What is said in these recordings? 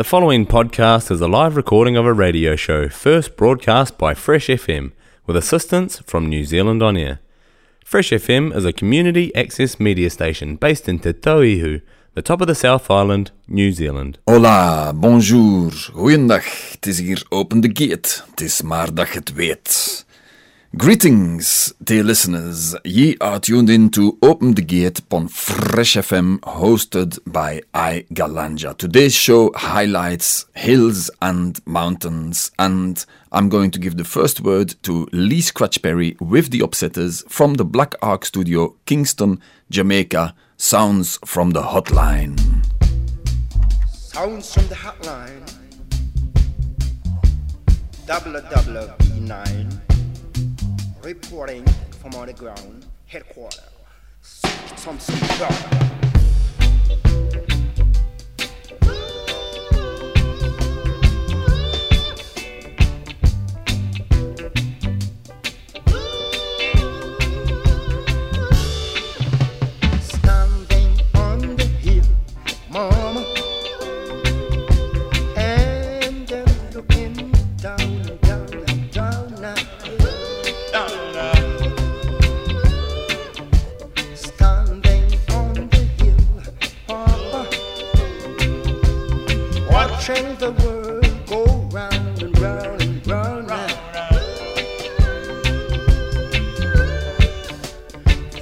The following podcast is a live recording of a radio show first broadcast by Fresh FM with assistance from New Zealand On Air. Fresh FM is a community access media station based in Te Tauihu, the top of the South Island, New Zealand. Hola, bonjour, goeiedag. Het is hier Open the Gate. Het is maar dat je het weet. Greetings, dear listeners. Ye are tuned in to Open the Gate on Fresh FM, hosted by I Galanja. Today's show highlights hills and mountains, and I'm going to give the first word to Lee Scratch Perry with the Upsetters from the Black Ark Studio, Kingston, Jamaica. Sounds from the hotline. Sounds from the hotline. Double double B9. Reporting from on the ground. Headquarters. Some some Standing on the hill, the world go round and round and round now.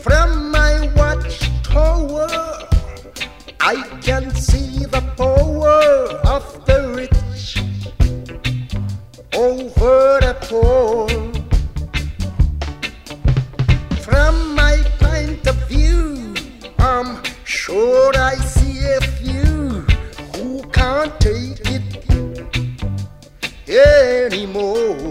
From my watchtower, I can see the power of the rich over the poor. Anymore.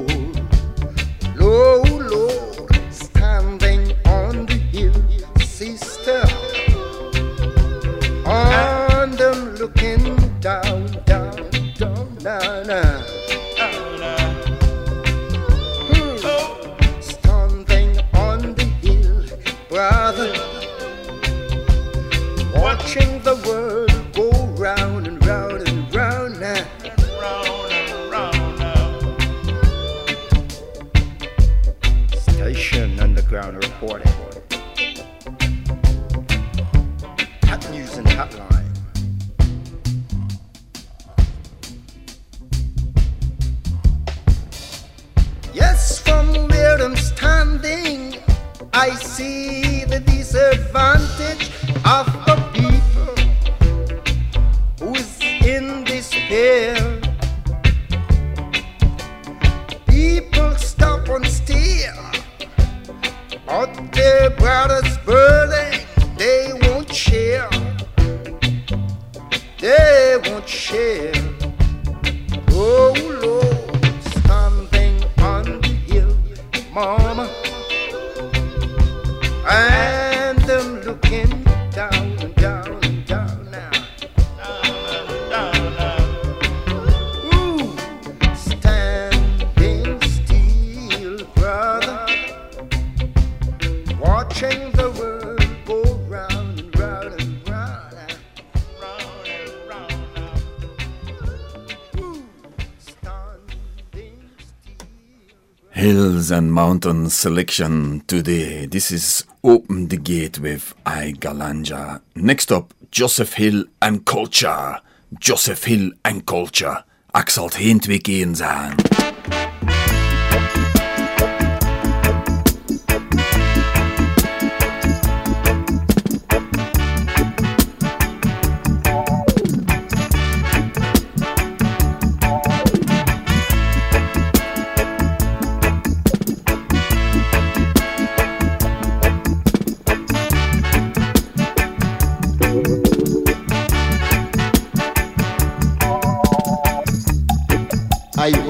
Hills and Mountains selection today. This is Open the Gate with I Galanja. Next up, Joseph Hill and Culture. Joseph Hill and Culture. Ik zal het zijn.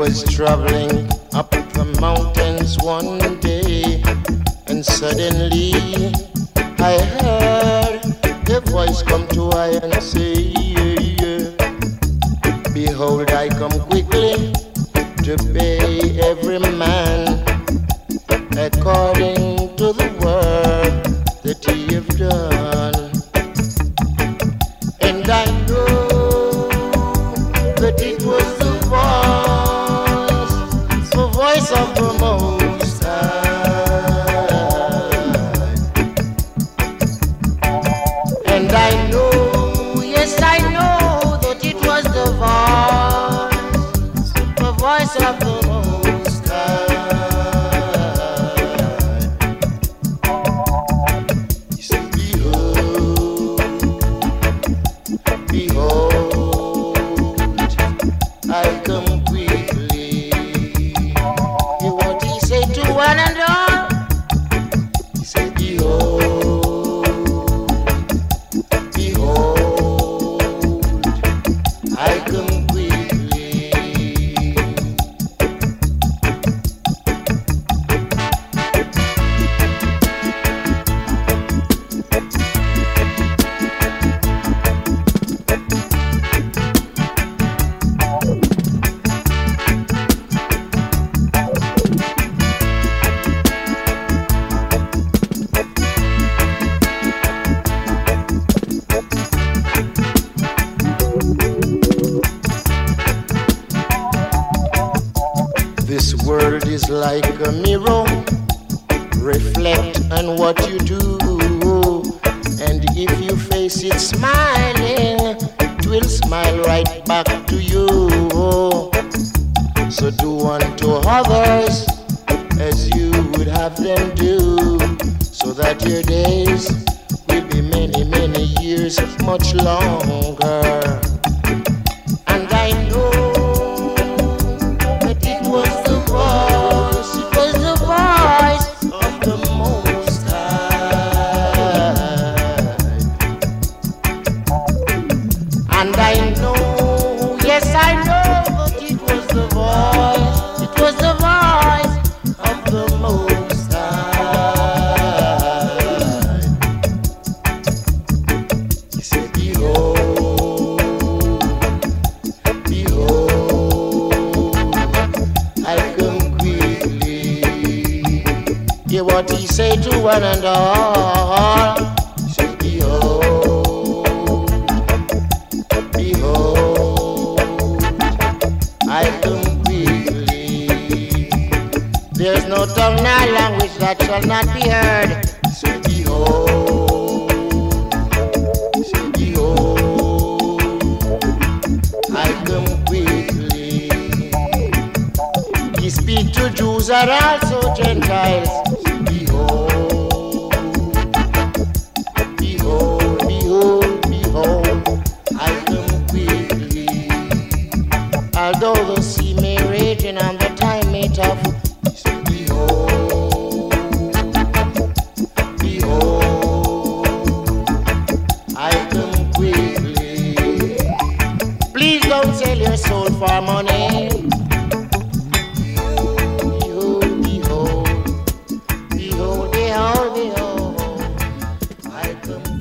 Was traveling up the mountains one day, and suddenly world is like a mirror. Reflect on what you do. And if you face it smiling, it will smile right back to you. So do unto others as you would have them do, so that your days will be many, many years, much longer. and all.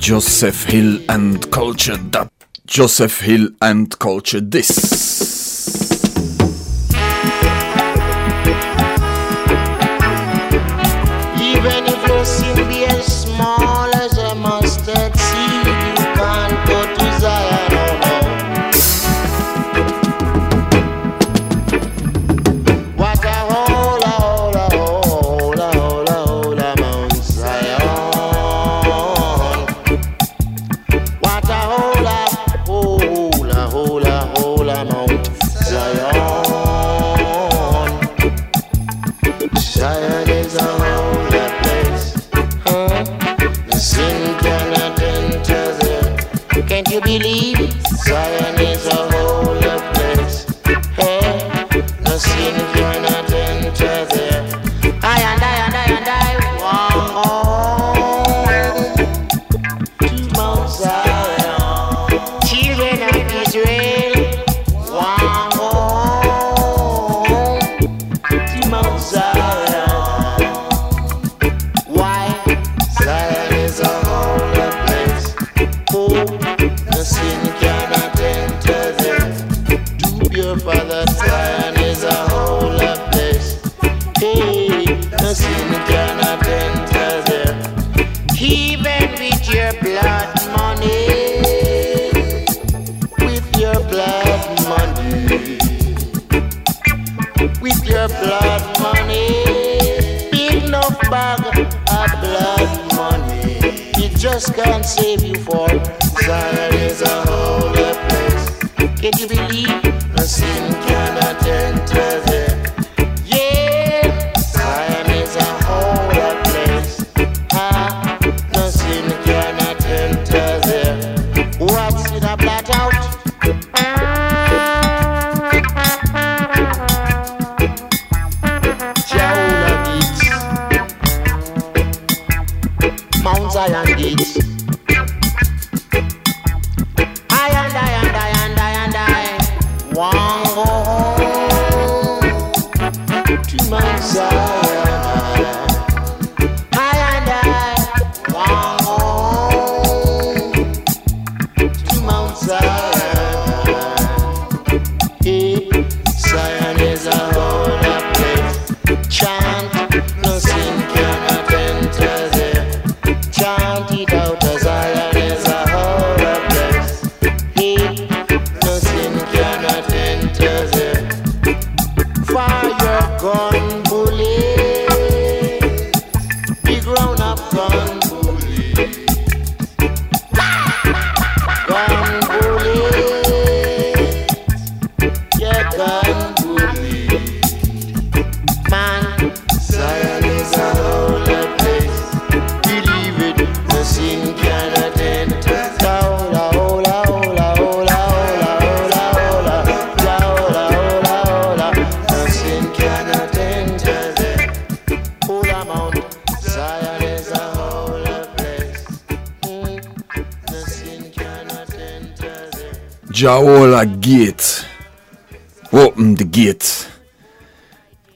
Joseph Hill and Culture that Joseph Hill and Culture this.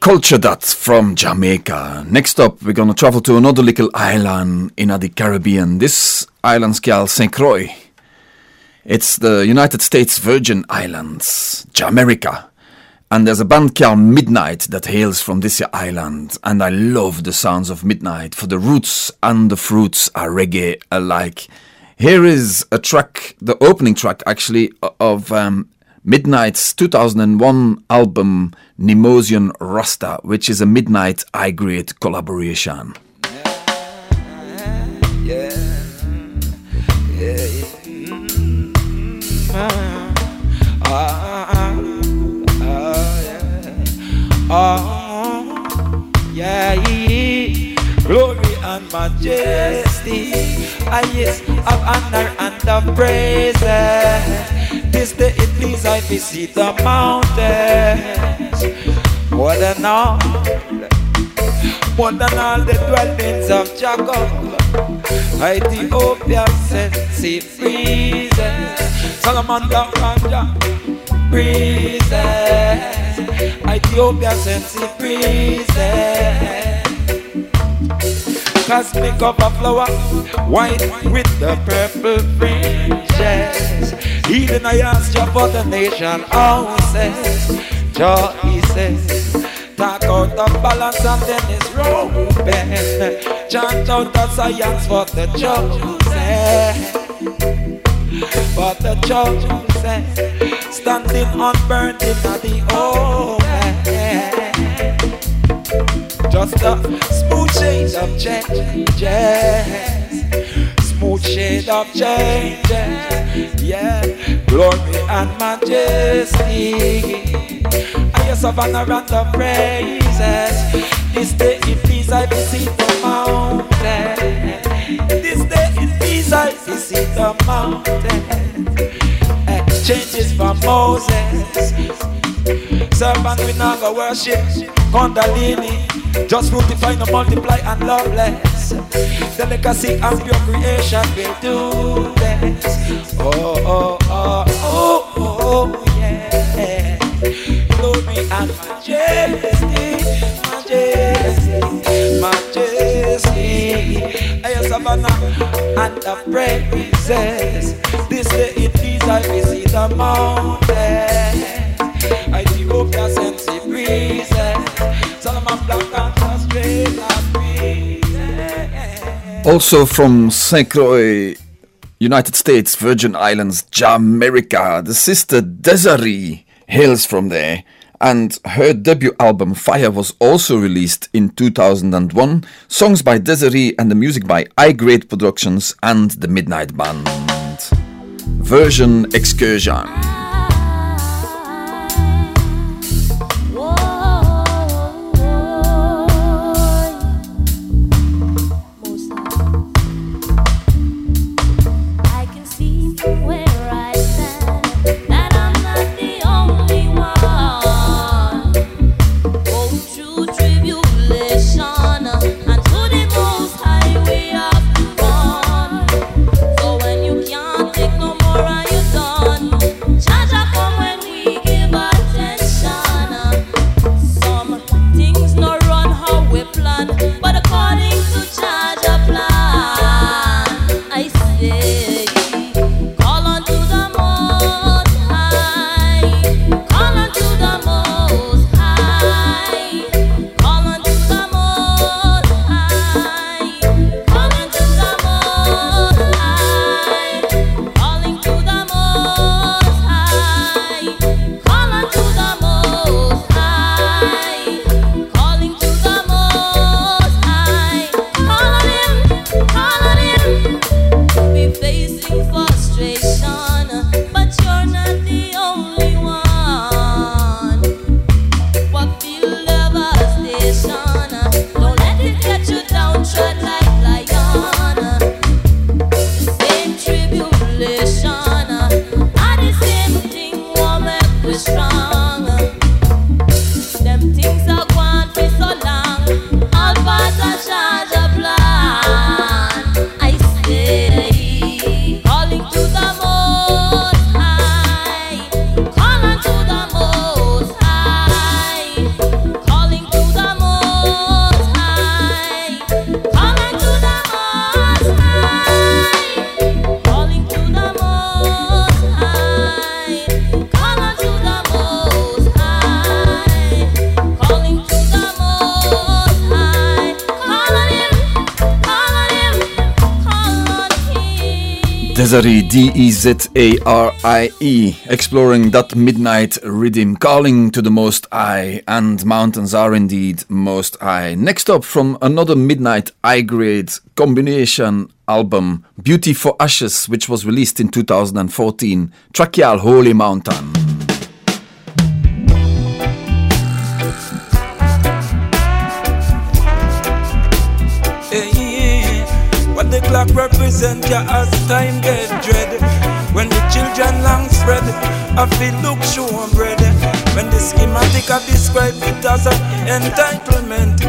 Culture that from Jamaica. Next up, we're gonna travel to another little island in the Caribbean. This island's called St. Croix. It's the United States Virgin Islands, Jamaica. And there's a band called Midnight that hails from this island. And I love the sounds of Midnight, for the roots and the fruits are reggae alike. Here is a track, the opening track actually, of um, Midnight's 2001 album Nemozian Rasta, which is a Midnight I Grade collaboration. And. This day it please I visit the mountains. More than all, more than all the dwellings of Jacob. Ethiopia sent sea breezes. Solomon down Ganja breezes. Ethiopia sent sea breezes. Cosmic of a flower, white with the purple fringes. Even I asked you for the nation houses. Choices. Talk out the balance and then it's Reuben. Chant out the science for the chosen. For the chosen. Standing unburnt in the open. Just a smooth shade of changes. Smooth shade of changes. Yeah. Glory and majesty. I yes of honor and the praises. This day in peace I visit the mountain. This day in peace I visit the mountain. Eh, Changes from Moses. Servant we now go worship Kundalini Just fructify, no multiply and loveless The legacy and pure creation will do this. Oh, oh, oh, oh, oh, yeah. Glory and majesty Majesty, majesty. Hey, Savannah and the praises. This day it is I visit the mountain Ethiopia sent the breezes. Solomon Black and breezes Also from St. Croix, United States Virgin Islands, Jamaica, the sister Dezarie hails from there, and her debut album Fire was also released in 2001. Songs by Dezarie and the music by I Grade Productions and the Midnight Band. Version Excursion. Dezarie, D E Z A R I E, exploring that midnight rhythm, calling to the Most High, and mountains are indeed Most High. Next up, from another midnight I grade combination album, Beauty for Ashes, which was released in 2014, Trachial Holy Mountain. Clock represent ya as time get dread. When the children long spread, I feel look show bread. When the schematic I describe it as an entitlement.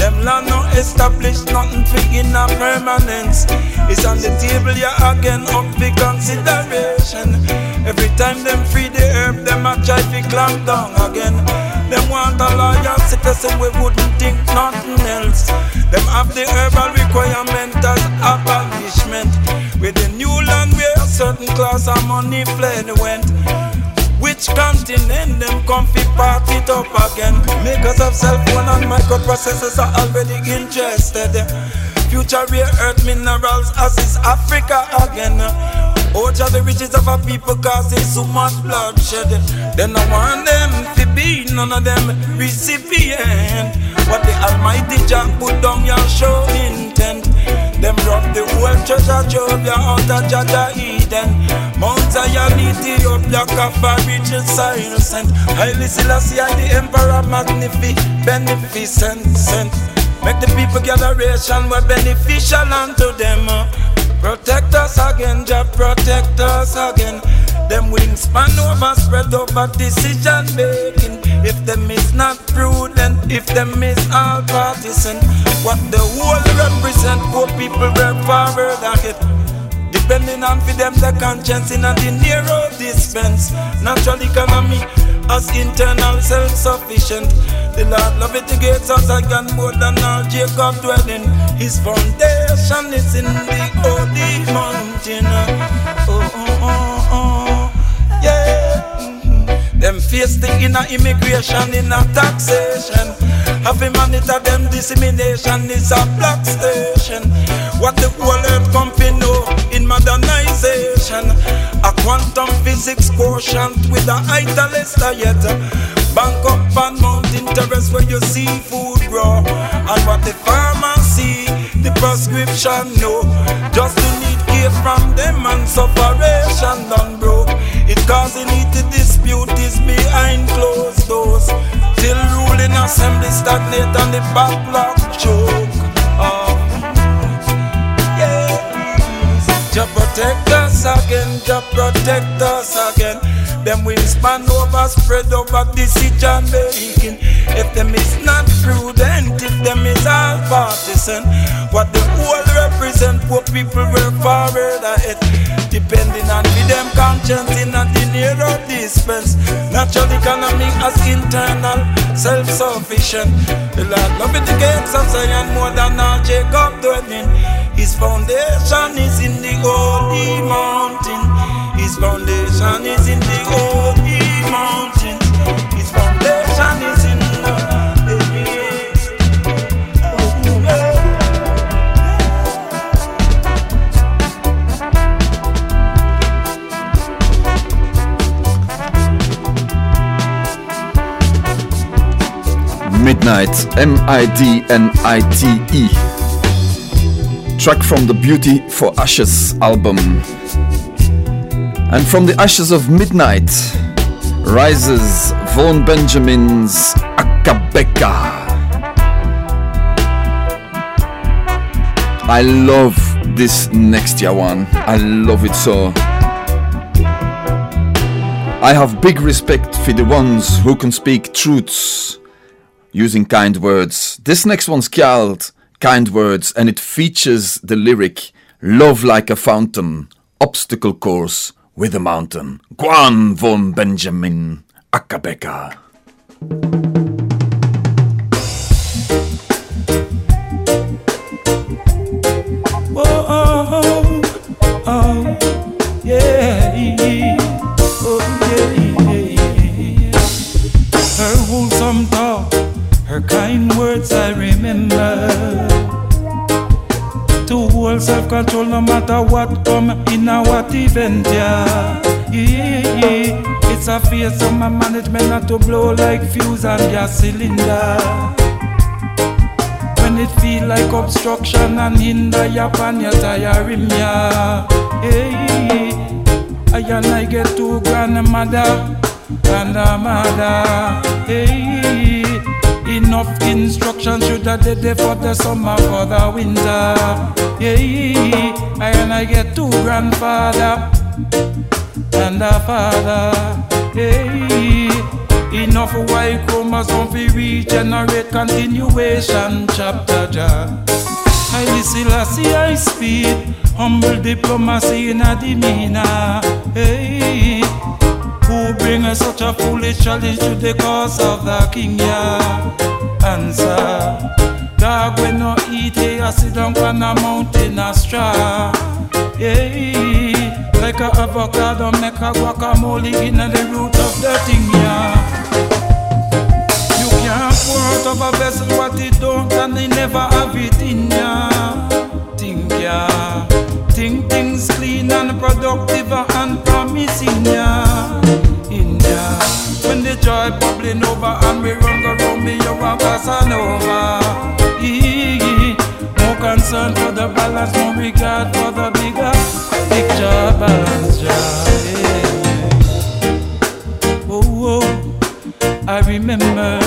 Them land no establish nothing for in a permanence. It's on the table, yeah, again up for consideration. Every time them free the herb, them a try to clamp down again. Them want a lawyer citizen, we wouldn't think nothing else. Them have the herbal requirement as abolishment. With the new land where a certain class of money fled went. Which continent them comfy part it up again? Makers of cell phone and microprocessors are already interested. Future rare earth minerals as is Africa again. Out the riches of our people causing so much bloodshed. Then I want them to be none of them recipient. What the Almighty Jah put down your show intent. Them rob the whole treasure trove ya out of Jaja Eden. Mount Zion, Ethiopia, Kaffa, riches silent. Haile Selassie, the Emperor, magnificent, beneficent. Make the people gatheration were beneficial unto them. Protect us again, just protect us again. Them wingspan over spread over decision making. If them is not prudent, if them is all partisan, what the whole represent, poor people work forward it. Depending on for them the conscience in a the narrow dispense. Natural economy as internal self-sufficient. The Lord love it gates us again more than all Jacob dwelling. His foundation is in the holy mountain. Oh, oh, oh. Them face the inner immigration, inner taxation. Have to monitor them dissemination is a black station. What the whole earth company know in modernization. A quantum physics quotient with a high yet. Bank up and mountain terrace where you see food grow. And what the farmer see, the prescription know. Just to need care from them and sufferation done broke. It causing it to dispute is behind closed doors. Till ruling assembly stagnate and the backlog choke. Oh. Yeah. Jah protect us again, Jah protect us again. Them wingspan over spread over decision making. If them is not prudent, if them is all partisan, what the whole represent, what people work forward it. Depending on be them conscience in the near of dispense. Natural economy as internal, self-sufficient. The Lord love the gates of Zion more than all Jacob dwelling. His foundation is in the holy mountain. His foundation is in the holy mountain. His foundation is in the. Midnight, M I D N I T E. Track from the Beauty for Ashes album. And from the ashes of midnight rises Vaughn Benjamin's Akae Beka. I love this next year one. I love it so. I have big respect for the ones who can speak truths using kind words. This next one's called Kind Words and it features the lyric Love like a fountain, obstacle course, with a mountain. Guan von Benjamin Akae Beka. Oh, oh, oh, yeah, oh, yeah, Her wholesome talk, her kind words I remember to hold self-control no matter what come in a what event, yeah. yeah, yeah. It's a face of my management not to blow like fuse and gas cylinder. When it feel like obstruction and hinder your pan, your tiring, yeah. Hey, I and I get two grandmother and a mother. Hey, enough instructions should have did it for the summer, for the winter. Yeah, I and I get two grandfather and a father. Yeah, enough Y chromosome for regenerate continuation chapter. Ja. I Selassie I speed, humble diplomacy in a demeanor. Hey, who bring us such a foolish challenge to the cause of the king? Yeah, answer. Dog when no eat, hey, I sit down on a mountain a straw. Yeah, like a avocado make a guacamole in the root of the thing. Yeah. You can't pour out of a vessel what it don't and they never have it in ya. Think ya, think things clean and productive and promising ya. In ya, when the joy bubbling over and we run go round me, you a Casanova. Yee, More concern for the balance, more regard for the bigger picture balance. Yeah. Oh, oh. I remember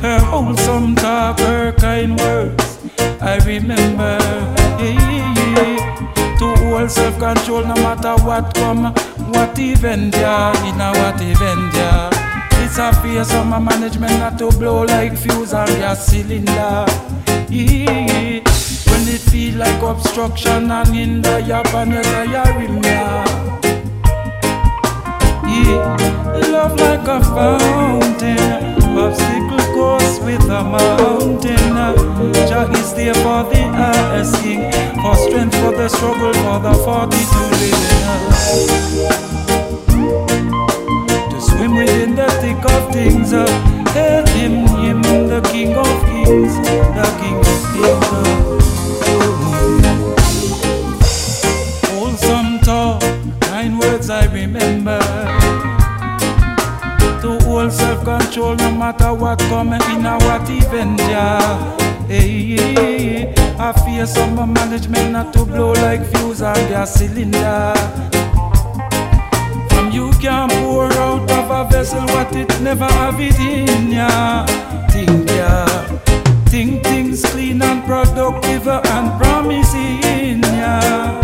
her wholesome talk, her kind words. I remember yeah, to hold self control no matter what come, what event, yeah, in a what event, yeah. It's a fear my management not to blow like fuse and gas cylinder. Yeah, when it feel like obstruction and hinder your pan, your rim, yeah. Yeah, love like a fountain, course with a mountain. Jah is there for the asking, for strength for the struggle, for the fortitude within us. To swim within the thick of things, uh, hail him, him the King of Kings, Fear some management not to blow like fuse on gas cylinder. From you can pour out of a vessel what it never have it in ya. Think ya, think things clean and productive and promising ya.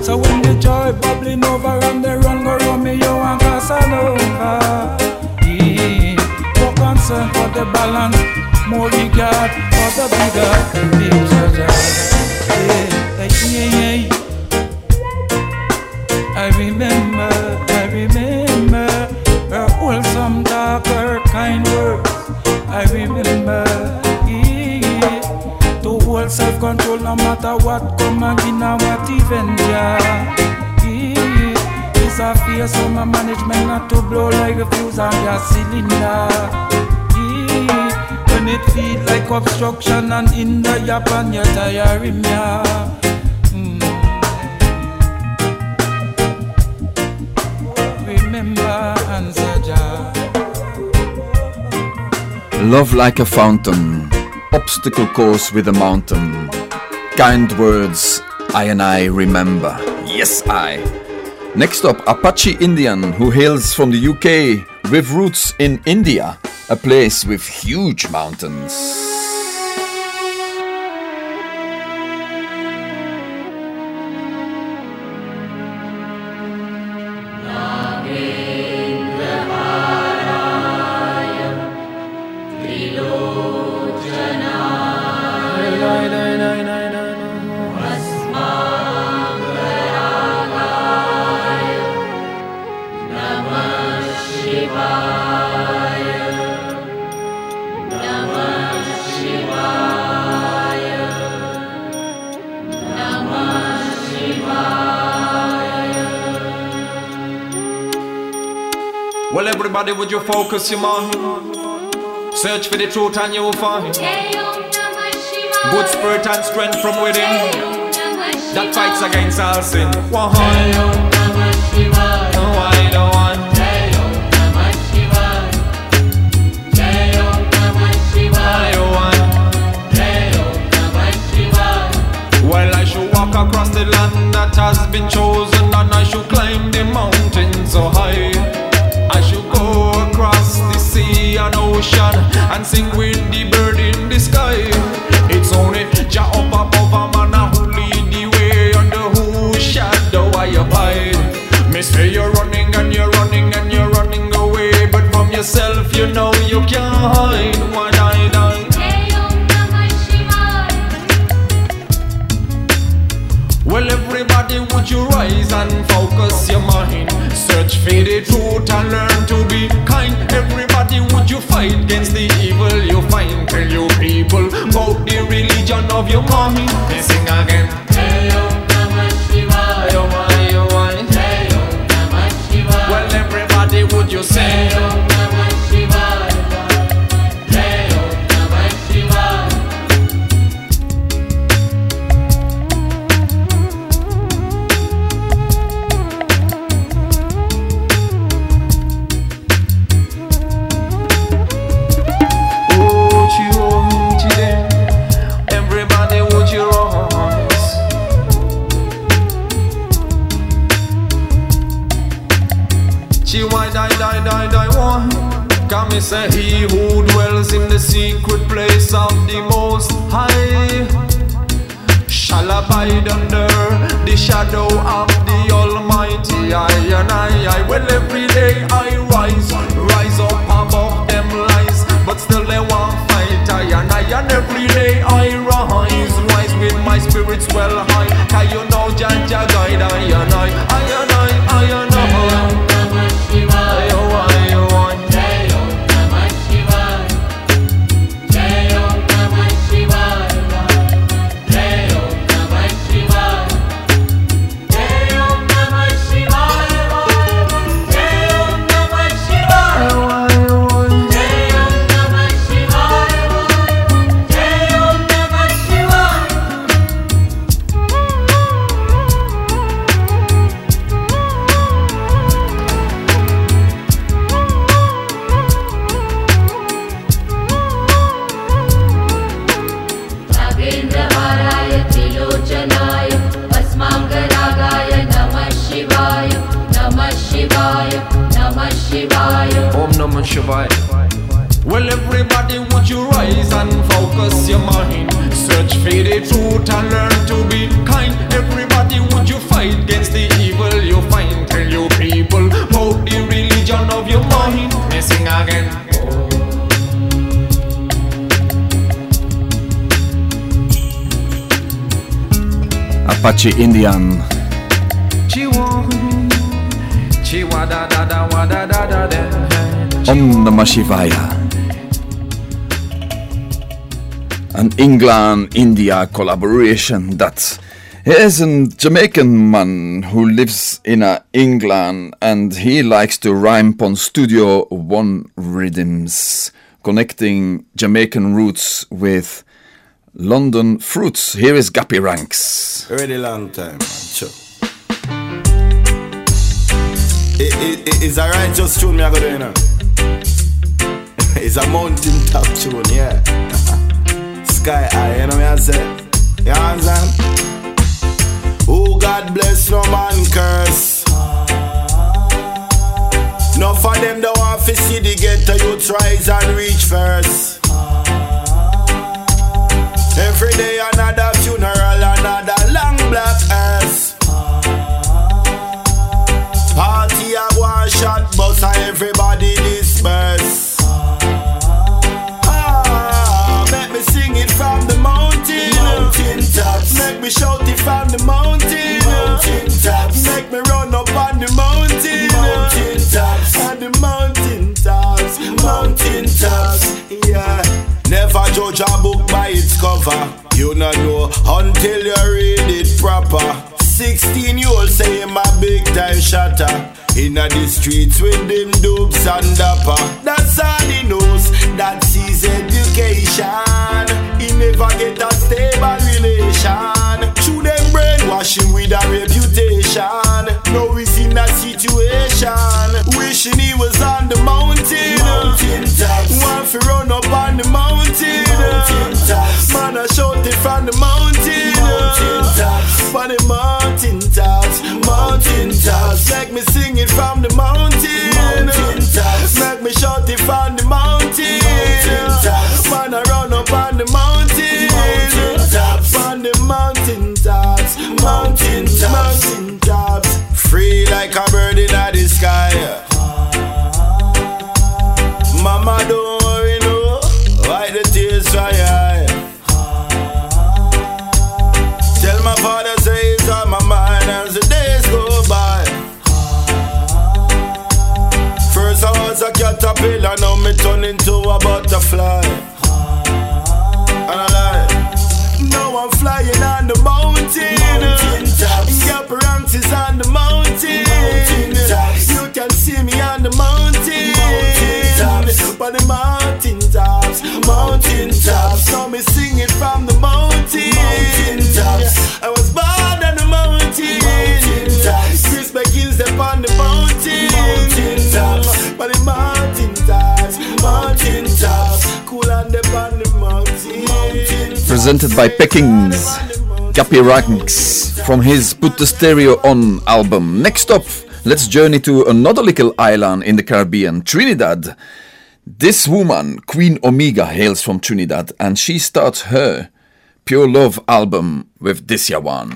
So when the joy bubbling over and the run go Romeo and Casanova, yeah, more concern for the balance, more regard for the bigger picture. Yeah, yeah, yeah. I remember, I remember her wholesome talk, her kind words. I remember, yeah, to hold self-control no matter what come again or what event, yeah. a fear, so my management not to blow like a fuse on gas cylinder. It feel like obstruction and in the yap and you're. Mm. Love like a fountain, obstacle course with a mountain. Kind words, I and I remember. Yes, I. Next up, Apache Indian, who hails from the UK with roots in India, a place with huge mountains. Everybody, would you focus your mind? Search for the truth and you will find good spirit and strength from within that fights against all sin. Well, I should walk across the land that has been chosen, and I should climb the mountain so high. Ocean and sing with the bird in the sky. It's only Jah up above a man who lead the way under whose shadow I abide. Me say you're running and you're running and you're running away, but from yourself you know you can't hide. Rise and focus your mind? Search for the truth and learn to be kind. Everybody, would you fight against the evil you find? Tell you people about the religion of your mind. They sing again. Ayo, ayo, ayo. Well, everybody, would you say? She why die, die, die, die, one. Come me say he who dwells in the secret place of the most high shall abide under the shadow of the Almighty. I and I, I, well every day I rise, rise up above them lies, but still they won't fight. I and I, and every day I rise, rise with my spirits well high. Can you know Jah Jah guide I and I, I and Apache Indian. Om Namah Shivaya. An England India collaboration that is a Jamaican man who lives in England and he likes to rhyme on Studio One rhythms, connecting Jamaican roots with London fruits. Here is Gappy Ranks. Already long time, man. Sure. It, it, it, it's a righteous tune me I go do, you know. it's a mountain top tune, yeah. Sky high, you know me I say. You understand? Oh God bless no man curse. No for them don't want to see the ghetto youth rise and reach first. Every day another funeral, another long black hearse. Party a one shot, and everybody disperse. Ah, make me sing it from the mountain. Mountain tops. Make me shout it from the. Mountain Never judge a book by its cover. You not know until you read it proper. 16 year old say him a big time shatter. Inna the streets with them dubs and dapper. That's all he knows. That's his education. He never get a stable relation. Through them brainwashing with a reputation. A situation. Wishing he was on the mountain. Mountain. Want to run up on the mountain. Mountain. Man, I shout it from the mountain. Mountain. For the mountain tops. Mountain tops. Make me sing it from the mountain. Mountain. Make me shout it from the. Mountain Mama, don't. Wipe the tears dry. Tell my father say it's on my mind as the days go by. First I was a caterpillar, now me turn into a butterfly. From the mountain. Mountain tops. I was born on the mountain. Mountain tops. Chris McGill's up on the mountain. Mountain tops. But the mountain tops. Mountain tops. Cool and up on the mountain. Mountain presented by Peckings. Gappy Ranks from his Put the Stereo On album. Next up, let's journey to another little island in the Caribbean, Trinidad. This woman, Queen Omega, hails from Trinidad and she starts her Pure Love album with this ya one.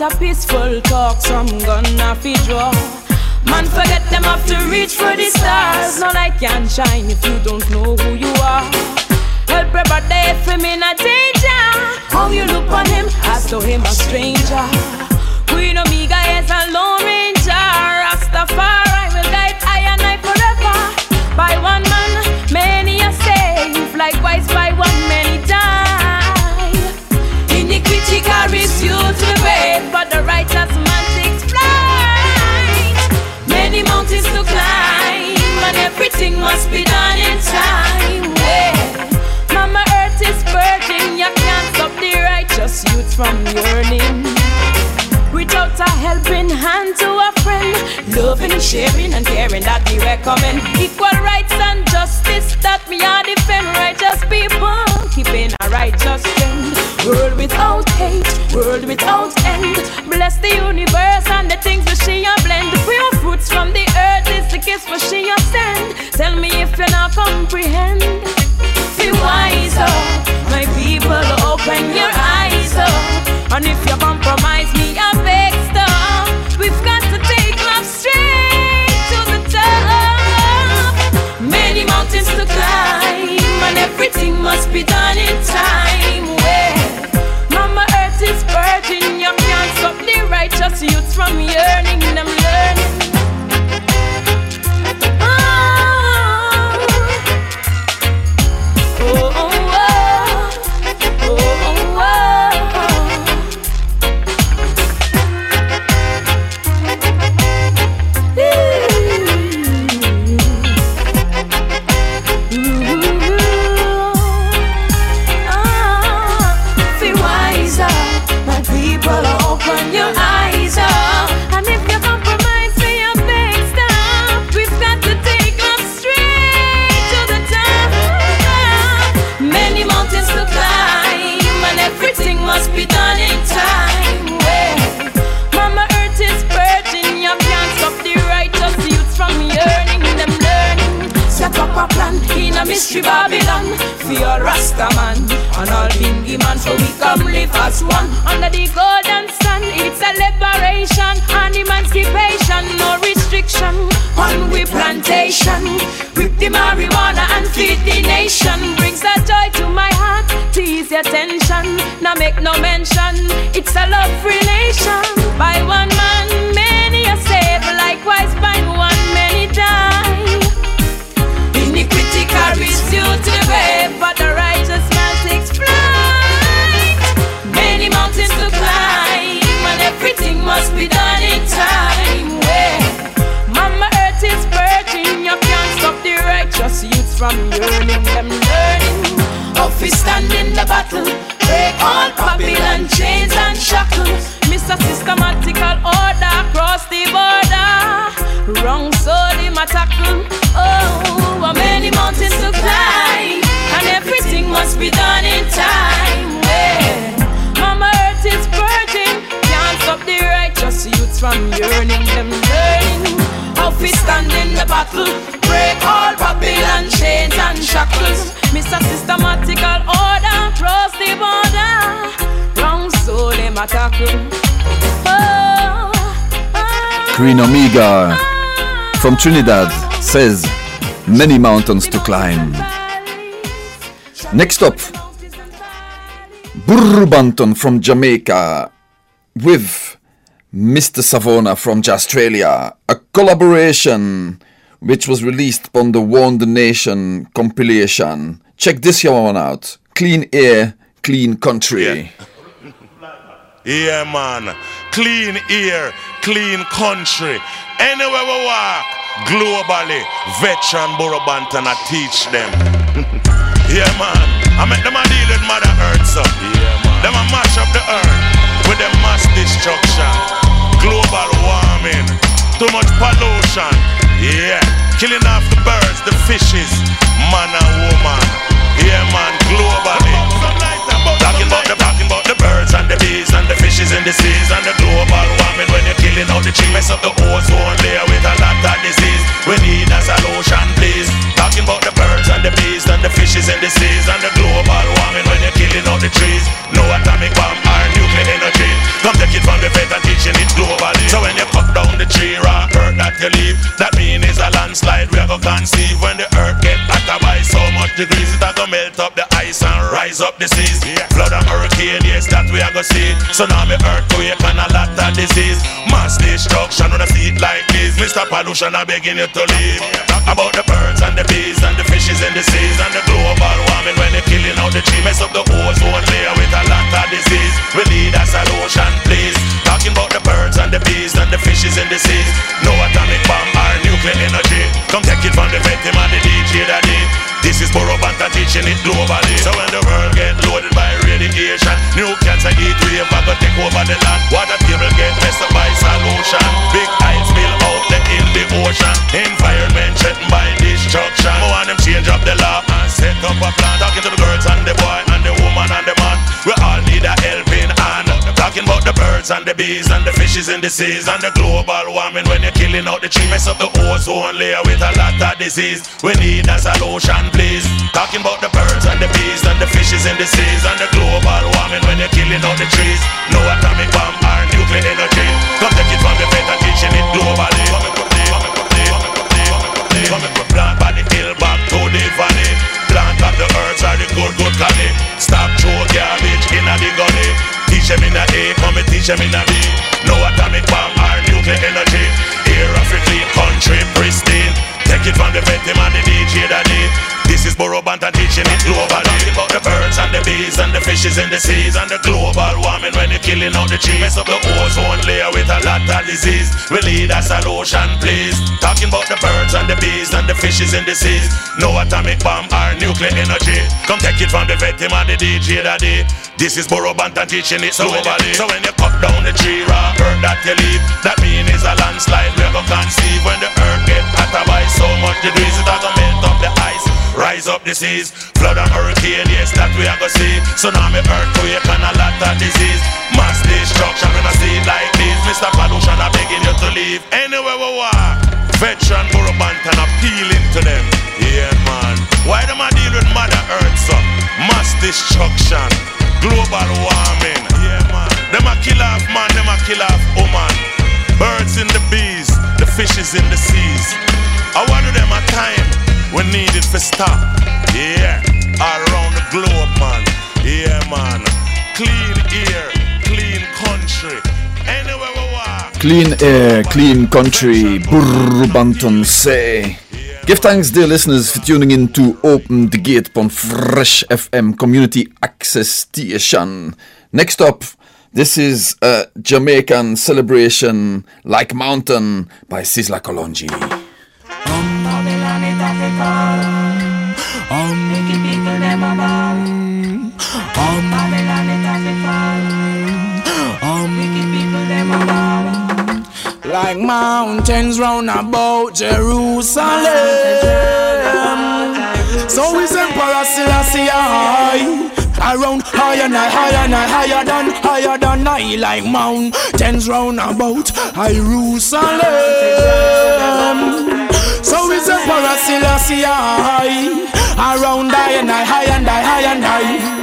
A peaceful talk, some gonna fi draw. Man, forget them have to reach for the stars. No light can shine if you don't know who you are. Help everybody if him in a danger. How you look on him, as though him a stranger. Queen Omega is a lone ranger. Rastafari will guide I and I forever. By one man, many are saved. Likewise, by one many die. Iniquity carries you to the grave, but the righteous man mountains to climb, and everything must be done in time. Yeah. Mama Earth is virgin, you can't stop the righteous youth from yearning. Without a helping hand to a friend. Loving sharing and caring that we recommend. Equal rights and justice that we are defend. Righteous people keeping a righteous trend. World without hate, world without end. Bless the universe and the things that she gifts she a send. Tell me if you not comprehend. Be wise up, my people, open your eyes up. And if you compromise me, I beg stop. We've got to take love straight to the top. Many mountains to climb, and everything must be done in time. Where Mama Earth is virgin, you can't stop the righteous youths from yearning them mystery Babylon for your Rasta man and all Bingy man, so we come live as one under the golden sun. It's a liberation and emancipation, no restriction on we plantation. Rip the marijuana and feed the nation. Brings a joy to my heart to ease your tension. Now make no mention, it's a love relation. By one man, Queen Omega from Trinidad says many mountains to climb. Next up, Burro Banton from Jamaica with Mista Savona from Australia, a collaboration which was released on the the Nation compilation. Check this one out Clean Air, Clean Country. Yeah, man. Clean air, clean country. Anywhere we walk, globally, veteran Burro Banton, I teach them. yeah, man. I make them a deal with Mother Earth, so. Yeah, man. Them a mash up the earth with them mass destruction. Global warming, too much pollution. Yeah, killing off the birds, the fishes, man and woman. Yeah, man, globally. Talking about the talking about the birds and the bees and the fishes in the seas and the global warming when you're killing out the tree, mess up the ozone layer with a lot of disease. We need a solution, please. Talking about the birds and the bees and the fishes in the seas and the global warming when you're killing out the trees. No atomic bomb or nuclear energy. Come take it from the vet and teaching it globally. So when you cut down the tree, raw earth that you leave, that mean is a landslide we are gonna conceive when the earth get hotter by so much degrees. It a go melt up the ice and rise up the seas. Flood and hurricane, yes, that we are gonna see. Tsunami, earthquake Pollution, I begging you to leave. Talk about the birds and the bees and the fishes in the seas and the global warming when they're killing out the tree. Mess up the ozone layer with a lot of disease. We need a solution, please. Talking about the birds and the bees and the fishes in the seas. No atomic bomb or nuclear energy. Come take it from the vet, him and the DJ daddy. This is Burro Banton teaching it globally. So when the world get loaded by radiation, new cancer heat wave are gonna take over the land. The bees and the fishes in the seas and the global warming when you're killing out the tree. Mess up the ozone layer with a lot of disease. We need a solution, please. Talking about the birds and the bees and the fishes in the seas and the global warming when you're killing out the trees. No atomic bomb or nuclear energy. Come take it from the vet and teaching it globally. Plant by the hill back to the valley. Plant up the herbs are the good, good collie. Stop throw garbage in the gully. Teach them in a A, them in a. No atomic bomb or nuclear energy. Of a clean country, pristine. Take it from the vet, him and the DJ daddy. This is Burro Banton teaching it globally. About the birds and the bees and the fishes in the seas and the global warming when you're killing out the trees. Mess up the ozone layer with a lot of disease. We need a solution, please. Talking about the birds and the bees and the fishes in the seas. No atomic bomb or nuclear energy. Come take it from the vet, him and the DJ daddy. This is Burro Banton teaching it globally. So when you cut down the tree, raw earth that you leave, that mean is a landslide. We're gonna conceive when the earth get hotter by so much degrees. It gonna melt up the ice. Rise up the seas, flood and hurricane, yes, that we are gonna see. Tsunami, earthquake, and a lot of disease. Mass destruction, when I see like this. Mr. Pollution, I'm begging you to leave. Anywhere we walk, veteran Burro Banton appealing to them. Yeah, man. Why them I deal with Mother Earth, so? Mass destruction, global warming. Yeah, man. Them a kill off man, them a kill off woman. Birds in the bees, the fishes in the seas. I want them a time we need it for stop. Yeah, around the globe, man. Yeah, man. Clean air, clean country. Anywhere we walk. Clean air, clean country, Burro Banton say. Give thanks, dear listeners, for tuning in to Open the Gate on Fresh FM Community Access Station. Next up, this is a Jamaican celebration like Mountain by Sizzla Kalonji. Like mountains round about Jerusalem. So is Emperor Selassie high. Around higher and higher and higher than higher than I like mountains round about Jerusalem. So is Emperor Selassie high. Around higher and I, high and I, high and high.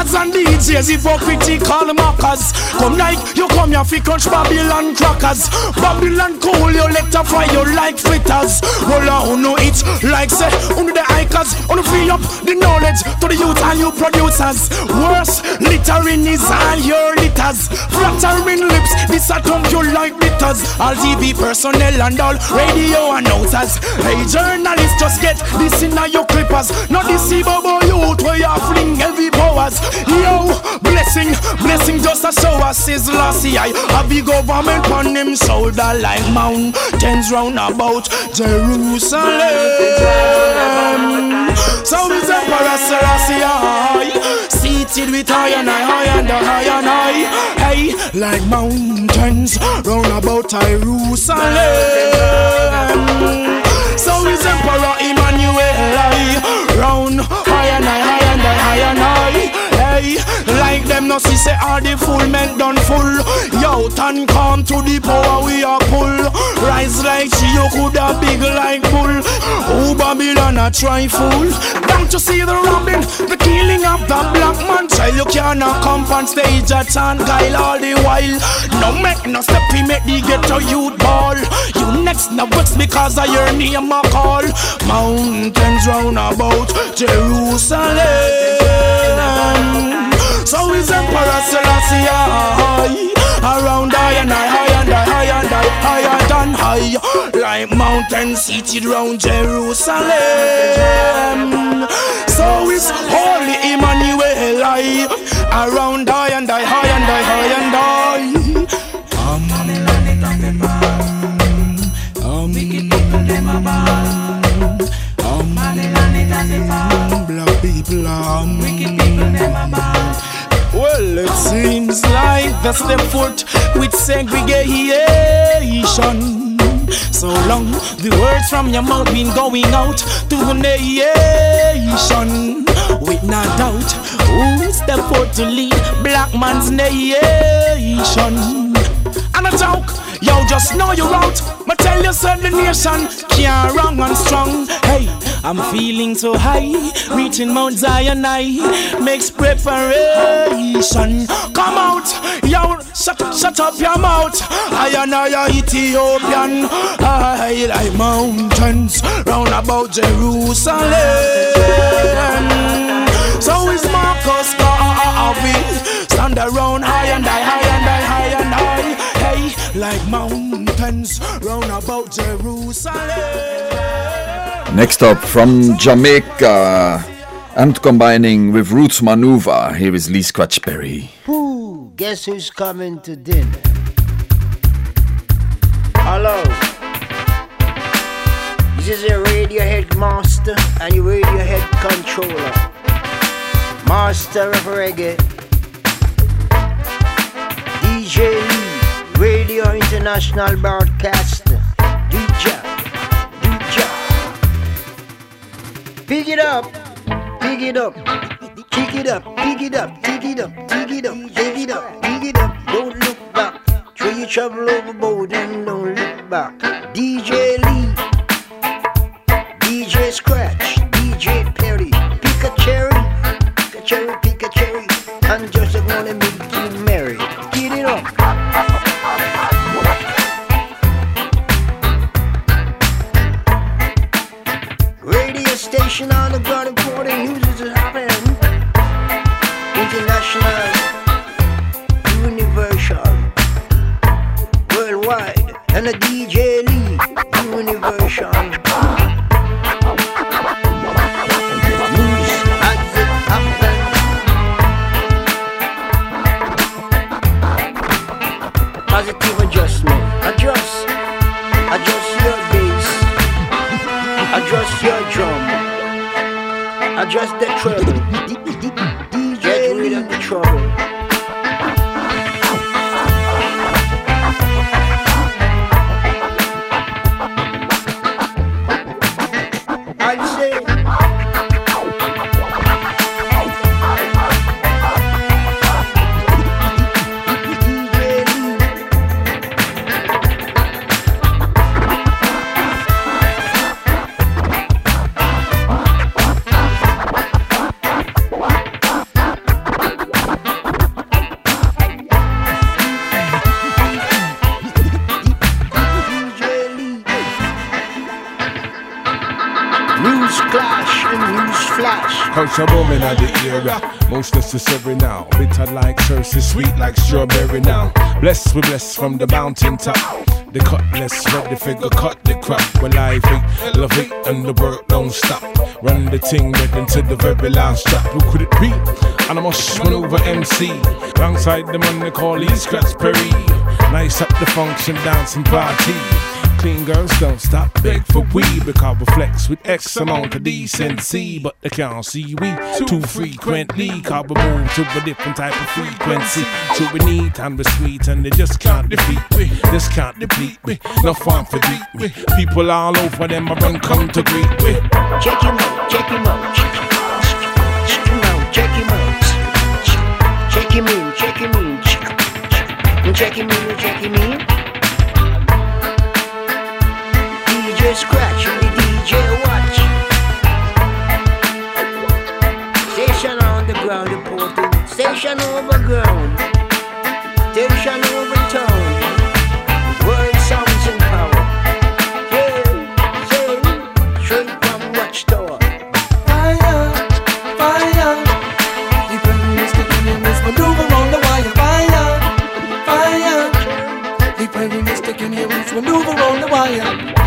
Wingers and DJs, hypocritical mockers. Come like you come here fi crunch Babylon crackers. Babylon cool, you let her you like fritters. Roll on, know it like say under the icons. On free up the knowledge to the youth and you producers. Worse, littering is all your litters. Flattering lips, this a thump you like bitters. All TV personnel and all radio announcers. Hey journalists, just get this in your clippers. Not bobo youth where you fling heavy powers. Yo, blessing, blessing just a show us is lossy. I a big government on him shoulder like mountains round about Jerusalem. So is Emperor Selassie seated with high and high, high and high and high. Hey, like mountains round about Jerusalem. So is Emperor Emmanuel high, round high and high, high and high and high. Like them no see say all the full men done full. Yo, turn come to the power we are pull. Rise like she you coulda big like bull. Oh Babylon a fool. Don't you see the robbing, the killing of the black man child? You cannot come on stage at and guile all the while. No make no step, he make the ghetto youth ball. You next no vex because I your name a call. Mountains round about Jerusalem. So is Emperor Selassie high Around high and high, high and high, high and high, higher than high. Like mountain seated round Jerusalem. So is Holy Emmanuel high Around high and high, high and high, high and high um, Black people, um, black people, um, well, it seems like that's the foot with segregation. so long. The words from your mouth been going out to the nation. With no doubt, who step forward to lead black man's nation? And a joke. Yo, just know you're out. Ma tell you, son, the nation can't wrong and strong. Hey, I'm feeling so high, reaching Mount Zion. I makes preparation. Come out, yo, shut, shut up your mouth. I and I Ethiopian. I like mountains round about Jerusalem. So is Marcus Garvey. Stand around high and high, high and high, high and high. Hey, like mountains round about Jerusalem. Next up from Jamaica and combining with Roots Manuva, here is Lee Scratch Perry. Who? Guess who's coming to dinner? Hello. This is your Radiohead master and your Radiohead controller. Master of reggae. DJ Lee, Radio International Broadcaster. DJ. Pick it up, pick it up, kick it up, pick it up, pick it up, pick it up, pick it up, pick it up. Don't look back. Throw your trouble overboard and don't look back. DJ Lee, DJ Scratch, DJ. And a DJ Lee, universal. Happens. Positive adjustment. Adjust. Adjust your bass. Adjust your drum. Adjust the treble. Now. Bitter like cerasee, sweet like strawberry now. Blessed we blessed from the mountain top. The cutlass, the figure, cut the crop. Well, life it, love it, and the work don't stop. Run the thing, right into the very last drop. Who could it be? And I must maneuver MC. Alongside the man they call Lee Scratch Perry. Nice up the function, dancing party. Clean girls don't stop, beg for we because we flex with X amount of decency. But they can't see we too frequently cause we move to a different type of frequency. So we need and we sweet and they just can't defeat we, just can't deplete we. No fun for deep we. People all over them I run come to greet we. Check him out, check him out. Check him out, check him out. Check him in, check him in. Check him in, check him in. DJ Scratch and the DJ Watch. Station on the ground reporting. Station over ground. Station over town. World sounds in power. Yeah, yeah. Straight from Watchtower. Fire, fire. The Prime Minister Kenny must maneuver on the wire. Fire, fire. The Prime Minister Kenny must maneuver on the wire.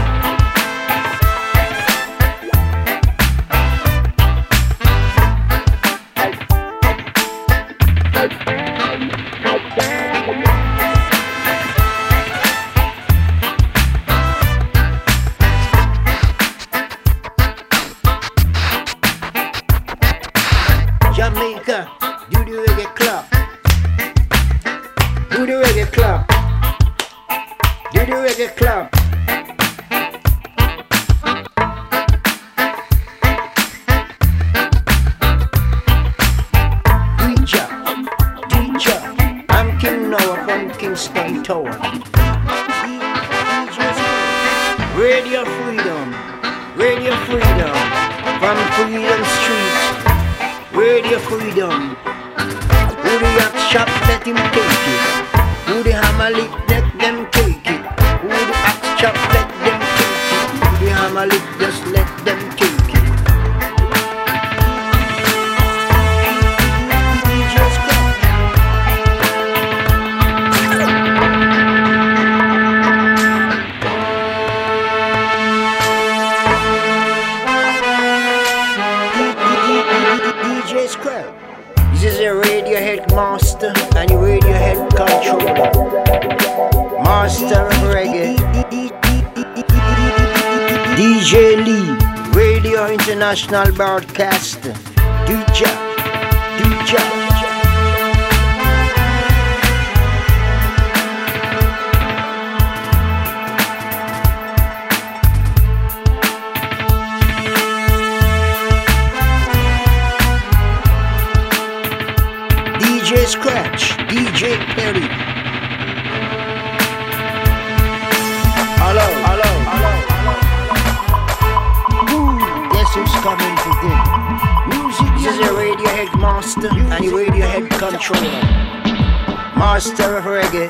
Master and a Radiohead controller. Master of reggae.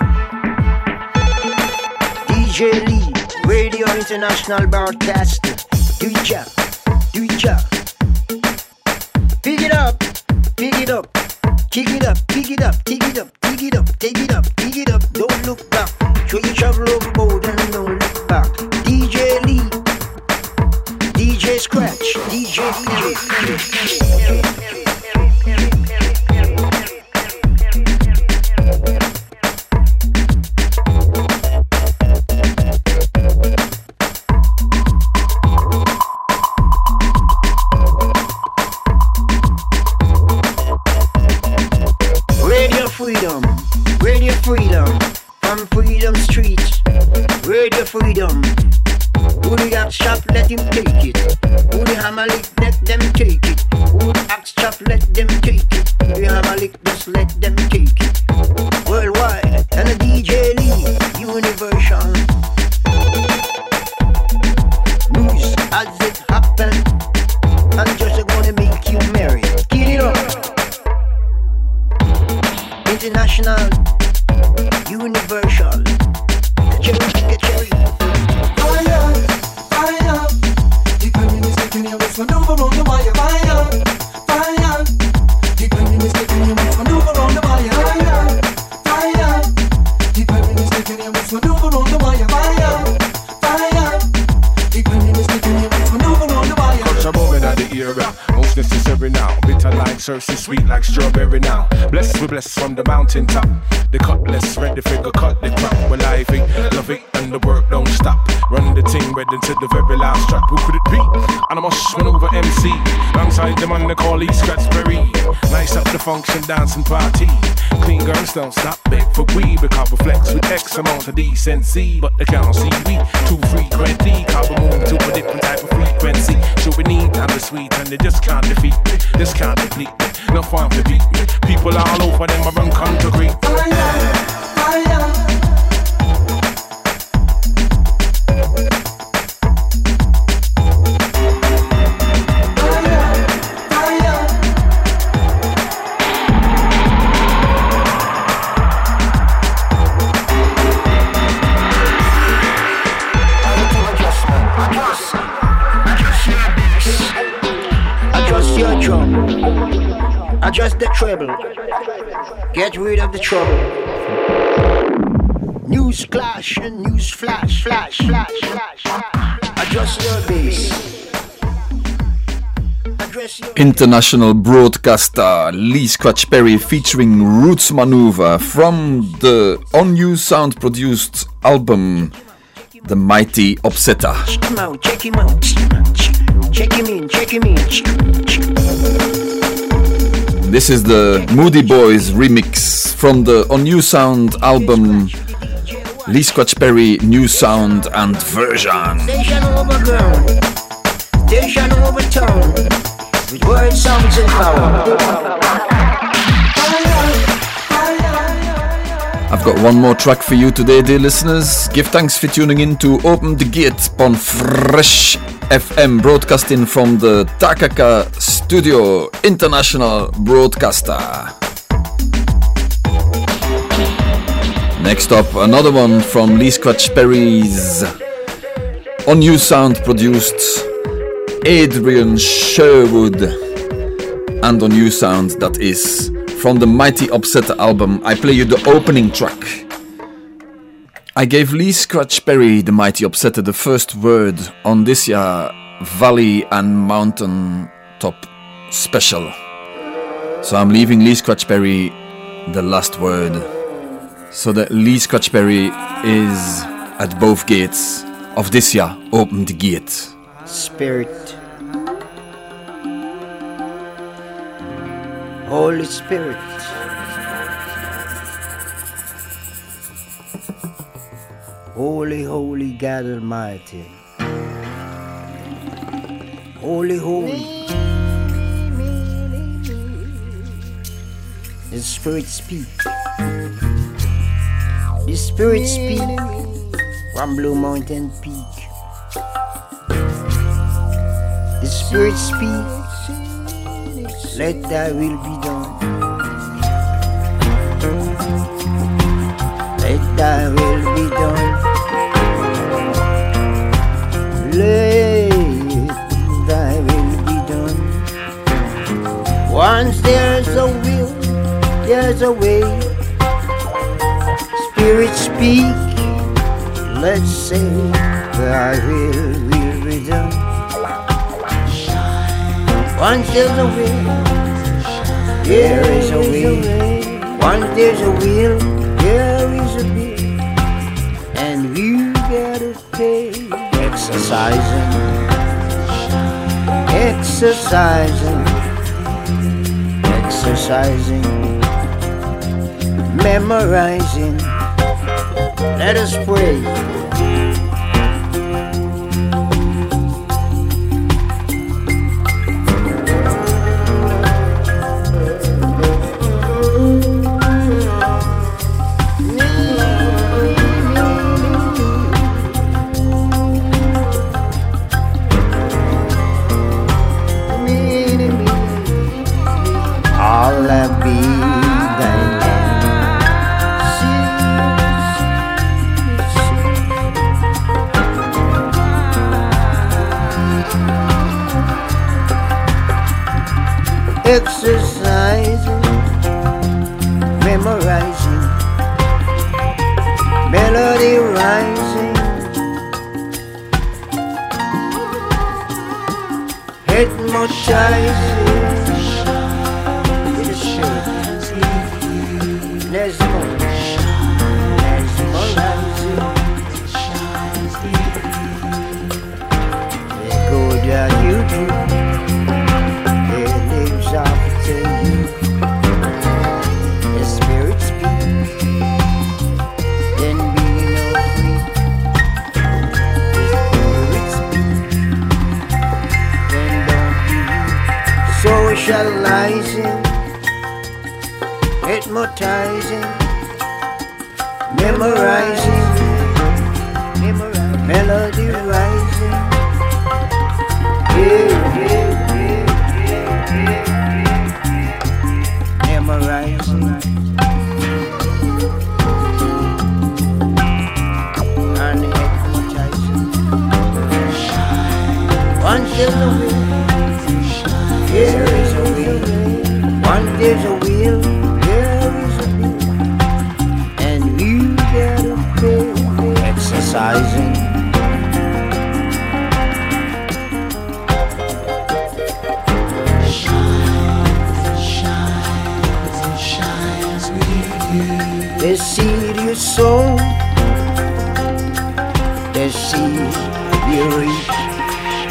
DJ Lee, Radio International Broadcaster. It job. Pick it up, pick it up. Kick it up, pick it up, kick it up, Over MC. Alongside the man they call Lee Scratch Perry. Nice up the function, dancing party. Clean girls don't stop, beg for we. We flex with X amount of decency. But they can't see we too frequently. Carbon move to a different type of frequency. So we need and the sweet, and they just can't defeat me. Just can't defeat me. No fun to beat me. People all over them, I run country. Adjust the treble. Get rid of the trouble. News clash and news flash, flash, flash, flash. flash. Adjust your bass. International broadcaster Lee Scratch Perry featuring Roots Manuva from the On-U Sound produced album The Mighty Upsetter. Check him out, check him out. Check him in, check him in. This is the Moody Boys remix from the On-U Sound album Lee Scratch Perry New Sound and Version. Station overgrown, station with words, sounds, and power. I've got one more track for you today, dear listeners. Give thanks for tuning in to Open the Gate on Fresh FM, broadcasting from the Takaka Studio International Broadcaster. Next up, another one from Lee Scratch Perry's On-U Sound produced Adrian Sherwood and On-U Sound that is from the Mighty Upset album. I play you the opening track. I gave Lee Scratch Perry, the Mighty Upset, the first word on this year Valley and Mountain Top special. So I'm leaving Lee Scratch Perry the last word. So that Lee Scratch Perry is at both gates of this year. Open the gate. Spirit. Holy Spirit. Holy, holy God Almighty. Holy, holy. The Spirit speak. The Spirit speak from Blue Mountain Peak. The Spirit speak. Let thy will be done. Thy will be done. Let thy will be done. Once there's a will, there's a way. Spirit speak. Let's say thy will will be done. Once there's a will, there is a will. Once there's a will, there is a will. You gotta pay. Exercising, exercising, exercising, memorizing. Let us pray.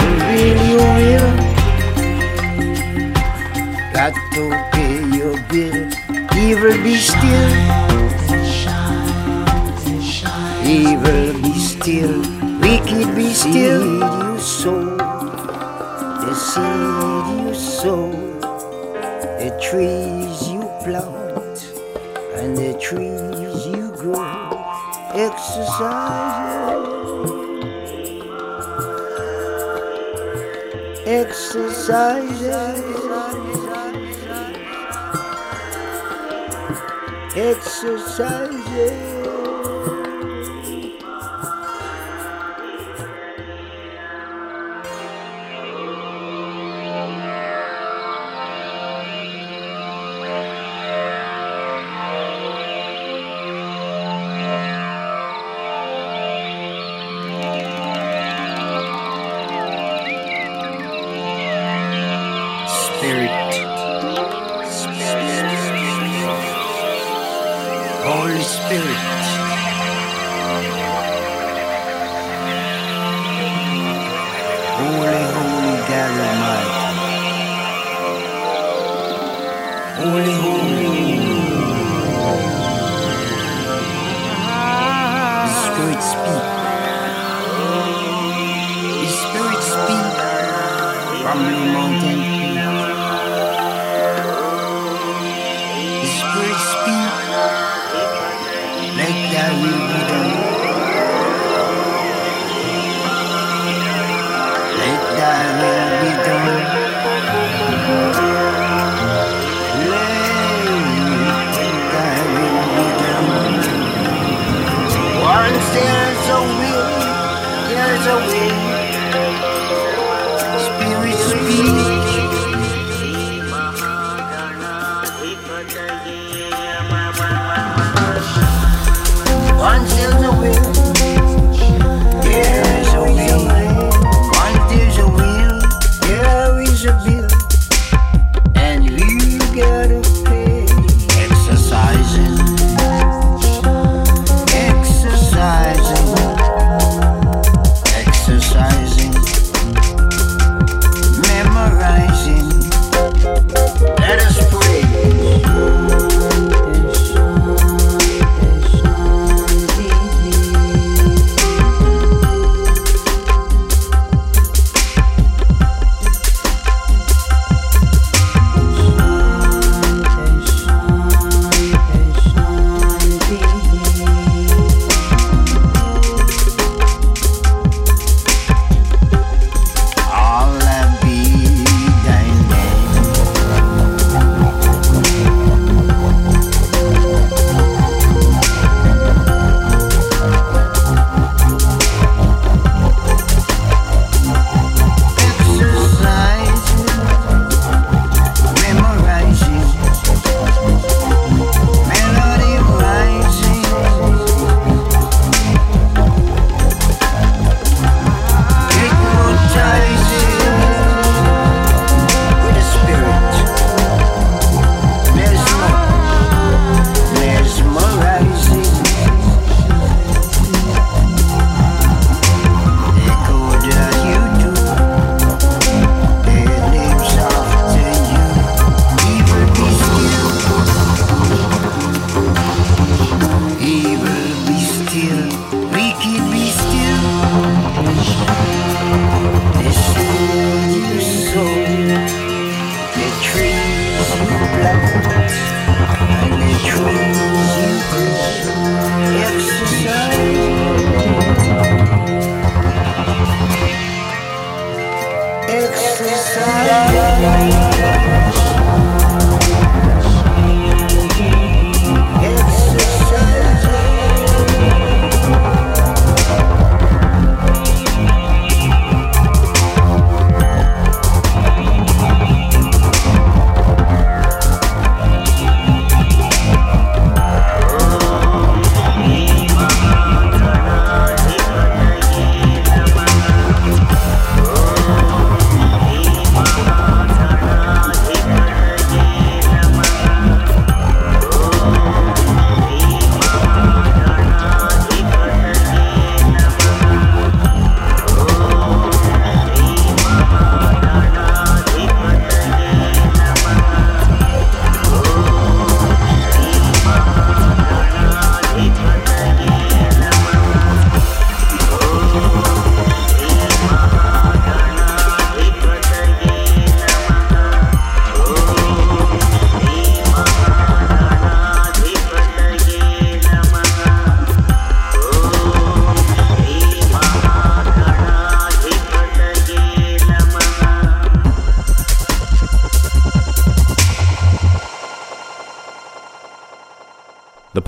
You reap, will. Got to pay your bill. Evil be still. Evil be still. Wicked be still. You sow the seed you sow, the trees you plant, and the trees you good. Exercise. Exercise. Exercise.